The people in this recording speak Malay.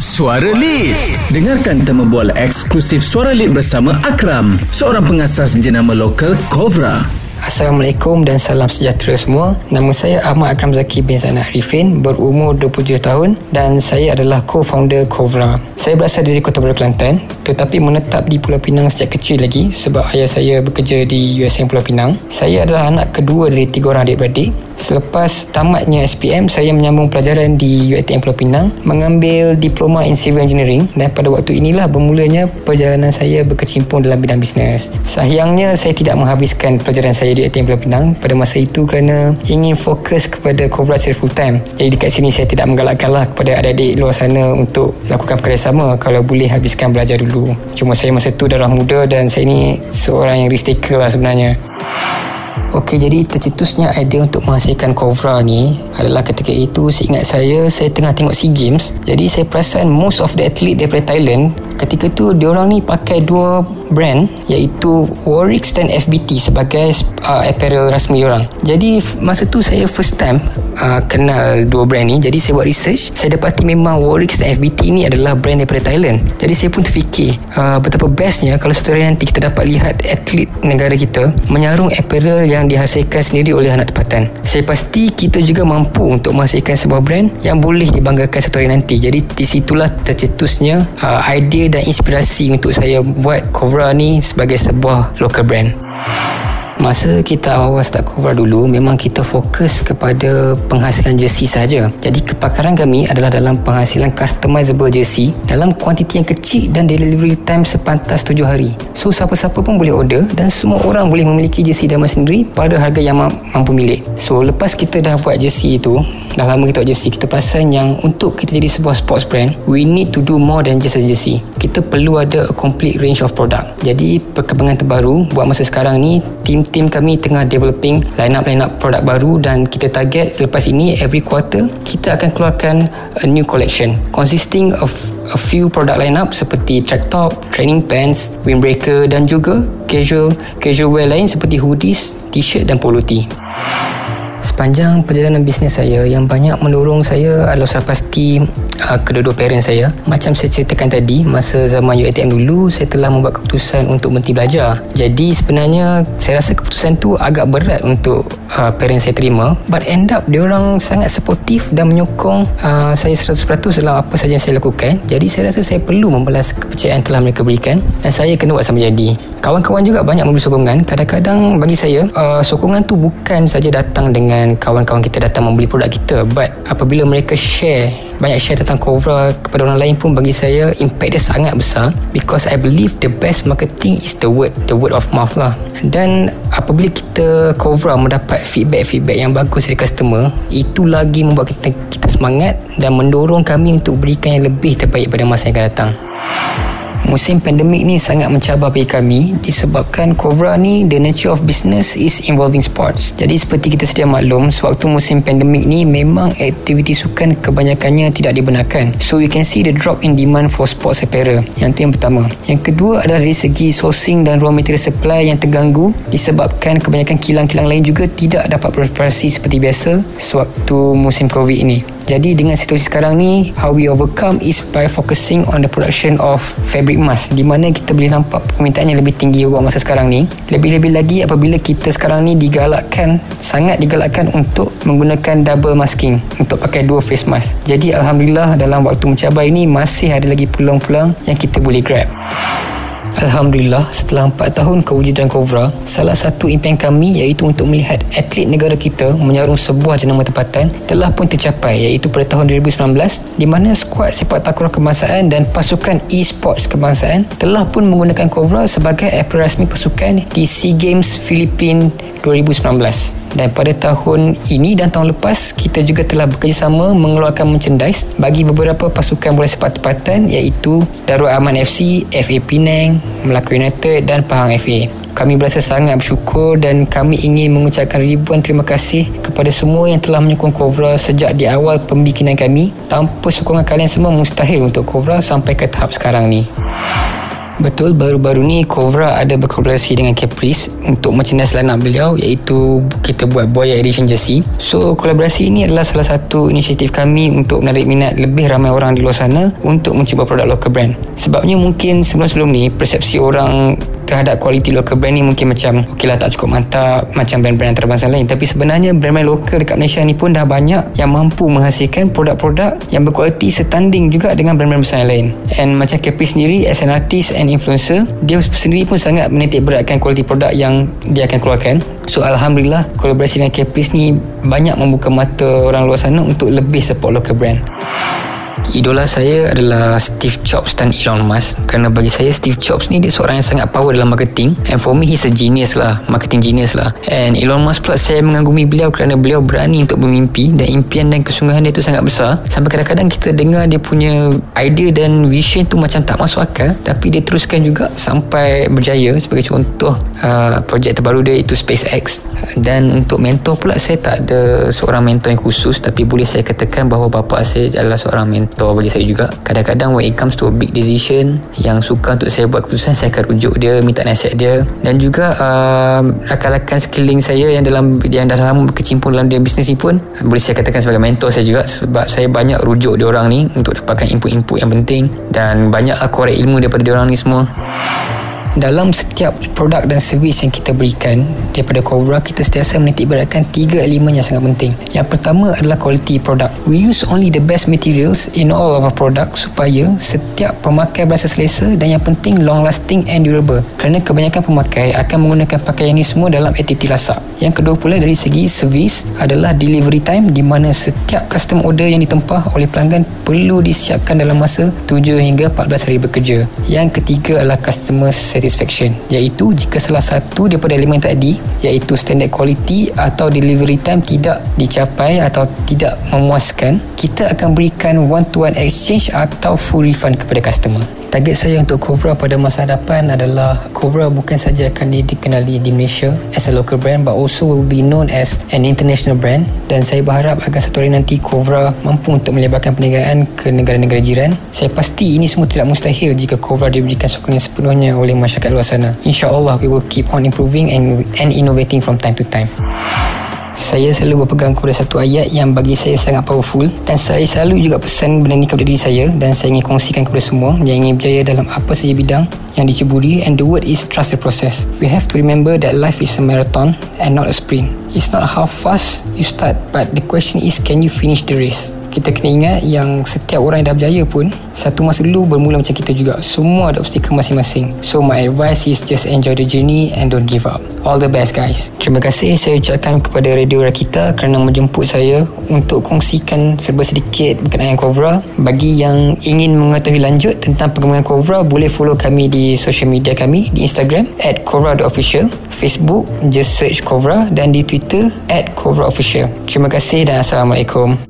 Suara Lead. Dengarkan temu bual eksklusif Suara Lead bersama Akram, seorang pengasas jenama lokal Cobra. Assalamualaikum dan salam sejahtera semua. Nama saya Ahmad Akram Zaki bin Zainal Arifin, berumur 27 tahun dan saya adalah co-founder Cobra. Saya berasal dari Kota Baru Kelantan tetapi menetap di Pulau Pinang sejak kecil lagi sebab ayah saya bekerja di USM Pulau Pinang. Saya adalah anak kedua dari tiga orang adik-beradik. Selepas tamatnya SPM, saya menyambung pelajaran di UiTM Pulau Pinang mengambil diploma in civil engineering dan pada waktu inilah bermulanya perjalanan saya berkecimpung dalam bidang bisnes. Sayangnya saya tidak menghabiskan pelajaran saya di UiTM Pulau Pinang pada masa itu kerana ingin fokus kepada secara full time. Jadi dekat sini saya tidak menggalakkanlah kepada adik-adik luar sana untuk lakukan perkara sama kalau boleh habiskan belajar dulu. Cuma saya masa tu darah muda dan saya ni seorang yang risk taker lah sebenarnya. Okey, jadi tercetusnya idea untuk menghasilkan Cobra ni adalah ketika itu seingat saya, saya tengah tengok SEA Games. Jadi saya perasan most of the athlete daripada Thailand ketika tu diorang ni pakai dua brand iaitu Warwick dan FBT sebagai uh, apparel rasmi diorang. Jadi masa tu saya first time uh, kenal dua brand ni. Jadi saya buat research, saya dapati memang Warwick dan FBT ni adalah brand daripada Thailand. Jadi saya pun terfikir uh, betapa bestnya kalau satu hari nanti kita dapat lihat atlet negara kita menyarung apparel yang dihasilkan sendiri oleh anak tempatan. Saya pasti kita juga mampu untuk menghasilkan sebuah brand yang boleh dibanggakan satu hari nanti. Jadi di situlah tercetusnya uh, idea dan inspirasi untuk saya buat Cobra ni sebagai sebuah local brand. Masa kita awal start Cobra dulu Memang kita fokus kepada penghasilan jersey saja. Jadi kepakaran kami adalah dalam penghasilan customizable jersey Dalam kuantiti yang kecil dan delivery time sepantas 7 hari. So siapa-siapa pun boleh order Dan semua orang boleh memiliki jersey dalam sendiri Pada harga yang mampu milik. So lepas kita dah buat jersey itu dah lama kita buat jersey kita perasan yang untuk kita jadi sebuah sports brand we need to do more than just a jersey. Kita perlu ada a complete range of product. Jadi perkembangan terbaru buat masa sekarang ni tim-tim kami tengah developing line-up-line up produk baru dan kita target selepas ini every quarter kita akan keluarkan a new collection consisting of a few product line up seperti track top, training pants, windbreaker dan juga casual casual wear lain seperti hoodies, t-shirt dan polo tee. Sepanjang perjalanan bisnes saya yang banyak mendorong saya adalah sudah pasti uh, kedua-dua parent saya. Macam saya ceritakan tadi, masa zaman UiTM dulu, saya telah membuat keputusan untuk berhenti belajar. Jadi sebenarnya saya rasa keputusan tu agak berat untuk uh, parent saya terima. But end up, dia orang sangat supportive dan menyokong uh, saya 100% dalam apa saja yang saya lakukan. Jadi saya rasa saya perlu membalas kepercayaan telah mereka berikan dan saya kena buat sampai jadi. Kawan-kawan juga banyak memberi sokongan. Kadang-kadang bagi saya, uh, sokongan tu bukan saja datang dengan dengan kawan-kawan kita datang membeli produk kita. But apabila mereka share banyak share tentang Cobra kepada orang lain pun bagi saya impact dia sangat besar because I believe the best marketing is the word the word of mouth lah. Dan apabila kita Cobra mendapat feedback-feedback yang bagus dari customer itu lagi membuat kita kita semangat dan mendorong kami untuk berikan yang lebih terbaik pada masa yang akan datang Musim pandemik ni sangat mencabar bagi kami disebabkan Cobra ni the nature of business is involving sports. Jadi seperti kita sedia maklum sewaktu musim pandemik ni memang aktiviti sukan kebanyakannya tidak dibenarkan. So we can see the drop in demand for sports apparel. Yang tu yang pertama. Yang kedua adalah dari segi sourcing dan raw material supply yang terganggu disebabkan kebanyakan kilang-kilang lain juga tidak dapat beroperasi seperti biasa sewaktu musim COVID ini. Jadi dengan situasi sekarang ni How we overcome is by focusing on the production of fabric mask. Di mana kita boleh nampak permintaan yang lebih tinggi buat masa sekarang ni. Lebih-lebih lagi apabila kita sekarang ni digalakkan Sangat digalakkan untuk menggunakan double masking Untuk pakai dua face mask. Jadi Alhamdulillah dalam waktu mencabar ini Masih ada lagi peluang-peluang yang kita boleh grab Alhamdulillah setelah 4 tahun kewujudan Cobra salah satu impian kami iaitu untuk melihat atlet negara kita menyarung sebuah jenama tempatan telah pun tercapai iaitu pada tahun 2019 di mana skuad sepak takraw kebangsaan dan pasukan e-sports kebangsaan telah pun menggunakan Cobra sebagai apparel rasmi pasukan di SEA Games Filipina 2019 dan pada tahun ini dan tahun lepas kita juga telah bekerjasama mengeluarkan merchandise bagi beberapa pasukan bola sepak tempatan iaitu Darul Aman FC, FA Penang, Melaka United dan Pahang FA. Kami berasa sangat bersyukur dan kami ingin mengucapkan ribuan terima kasih kepada semua yang telah menyokong Cobra sejak di awal pembikinan kami. Tanpa sokongan kalian semua mustahil untuk Cobra sampai ke tahap sekarang ni. Betul, baru-baru ni Cobra ada berkolaborasi dengan Caprice untuk merchandise line beliau iaitu kita buat Boya Edition jersey. So, kolaborasi ini adalah salah satu inisiatif kami untuk menarik minat lebih ramai orang di luar sana untuk mencuba produk local brand. Sebabnya mungkin sebelum-sebelum ni persepsi orang terhadap kualiti local brand ni mungkin macam okey lah tak cukup mantap macam brand-brand antarabangsa lain. Tapi sebenarnya brand-brand lokal dekat Malaysia ni pun dah banyak yang mampu menghasilkan produk-produk yang berkualiti setanding juga dengan brand-brand besar lain. And macam Kepi sendiri as an artist and influencer dia sendiri pun sangat menitik beratkan kualiti produk yang dia akan keluarkan. So Alhamdulillah kolaborasi dengan Caprice ni banyak membuka mata orang luar sana untuk lebih support local brand Idola saya adalah Steve Jobs dan Elon Musk. Kerana bagi saya Steve Jobs ni dia seorang yang sangat power dalam marketing. And for me he's a genius lah. Marketing genius lah. And Elon Musk pula saya mengagumi beliau kerana beliau berani untuk bermimpi. Dan impian dan kesungguhan dia tu sangat besar. Sampai kadang-kadang kita dengar dia punya idea dan vision tu macam tak masuk akal. Tapi dia teruskan juga sampai berjaya. Sebagai contoh uh, projek terbaru dia itu SpaceX. Dan untuk mentor pula saya tak ada seorang mentor yang khusus. Tapi boleh saya katakan bahawa bapa saya adalah seorang mentor mentor bagi saya juga. Kadang-kadang when it comes to a big decision yang suka untuk saya buat keputusan saya akan rujuk dia minta nasihat dia. Dan juga uh, rakan-rakan sekeliling saya yang dalam yang dah lama berkecimpung dalam dunia bisnes ni pun boleh saya katakan sebagai mentor saya juga sebab saya banyak rujuk dia orang ni untuk dapatkan input-input yang penting dan banyak aku korek ilmu daripada dia orang ni semua dalam setiap produk dan servis yang kita berikan daripada Cobra kita sentiasa menitik beratkan tiga elemen yang sangat penting. Yang pertama adalah quality produk we use only the best materials in all of our product supaya setiap pemakai berasa selesa dan yang penting long lasting and durable. Kerana kebanyakan pemakai akan menggunakan pakaian ini semua dalam aktiviti lasak. Yang kedua pula dari segi servis adalah delivery time di mana setiap custom order yang ditempah oleh pelanggan perlu disiapkan dalam masa 7 hingga 14 hari bekerja. Yang ketiga adalah customer satisfaction iaitu jika salah satu daripada elemen tadi iaitu standard quality atau delivery time tidak dicapai atau tidak memuaskan kita akan berikan one to one exchange atau full refund kepada customer Target saya untuk Cobra pada masa hadapan adalah Cobra bukan saja akan dikenali di Malaysia as a local brand but also will be known as an international brand dan saya berharap agar satu hari nanti Cobra mampu untuk melebarkan perniagaan ke negara-negara jiran. Saya pasti ini semua tidak mustahil jika Cobra diberikan sokongan sepenuhnya oleh masyarakat luar sana. InsyaAllah we will keep on improving and, and innovating from time to time saya selalu berpegang kepada satu ayat yang bagi saya sangat powerful dan saya selalu juga pesan benda ni kepada diri saya dan saya ingin kongsikan kepada semua yang ingin berjaya dalam apa saja bidang yang diceburi and the word is trust the process. We have to remember that life is a marathon and not a sprint. It's not how fast you start but the question is can you finish the race kita kena ingat yang setiap orang yang dah berjaya pun satu masa dulu bermula macam kita juga. Semua ada obstacle masing-masing. So my advice is just enjoy the journey and don't give up. All the best guys. Terima kasih. Saya ucapkan kepada Radio Rakita kerana menjemput saya untuk kongsikan serba sedikit berkenaan Cobra bagi yang ingin mengetahui lanjut tentang perkembangan Cobra boleh follow kami di social media kami di Instagram at Cobra.official Facebook just search Cobra dan di Twitter at Cobra Official. Terima kasih dan Assalamualaikum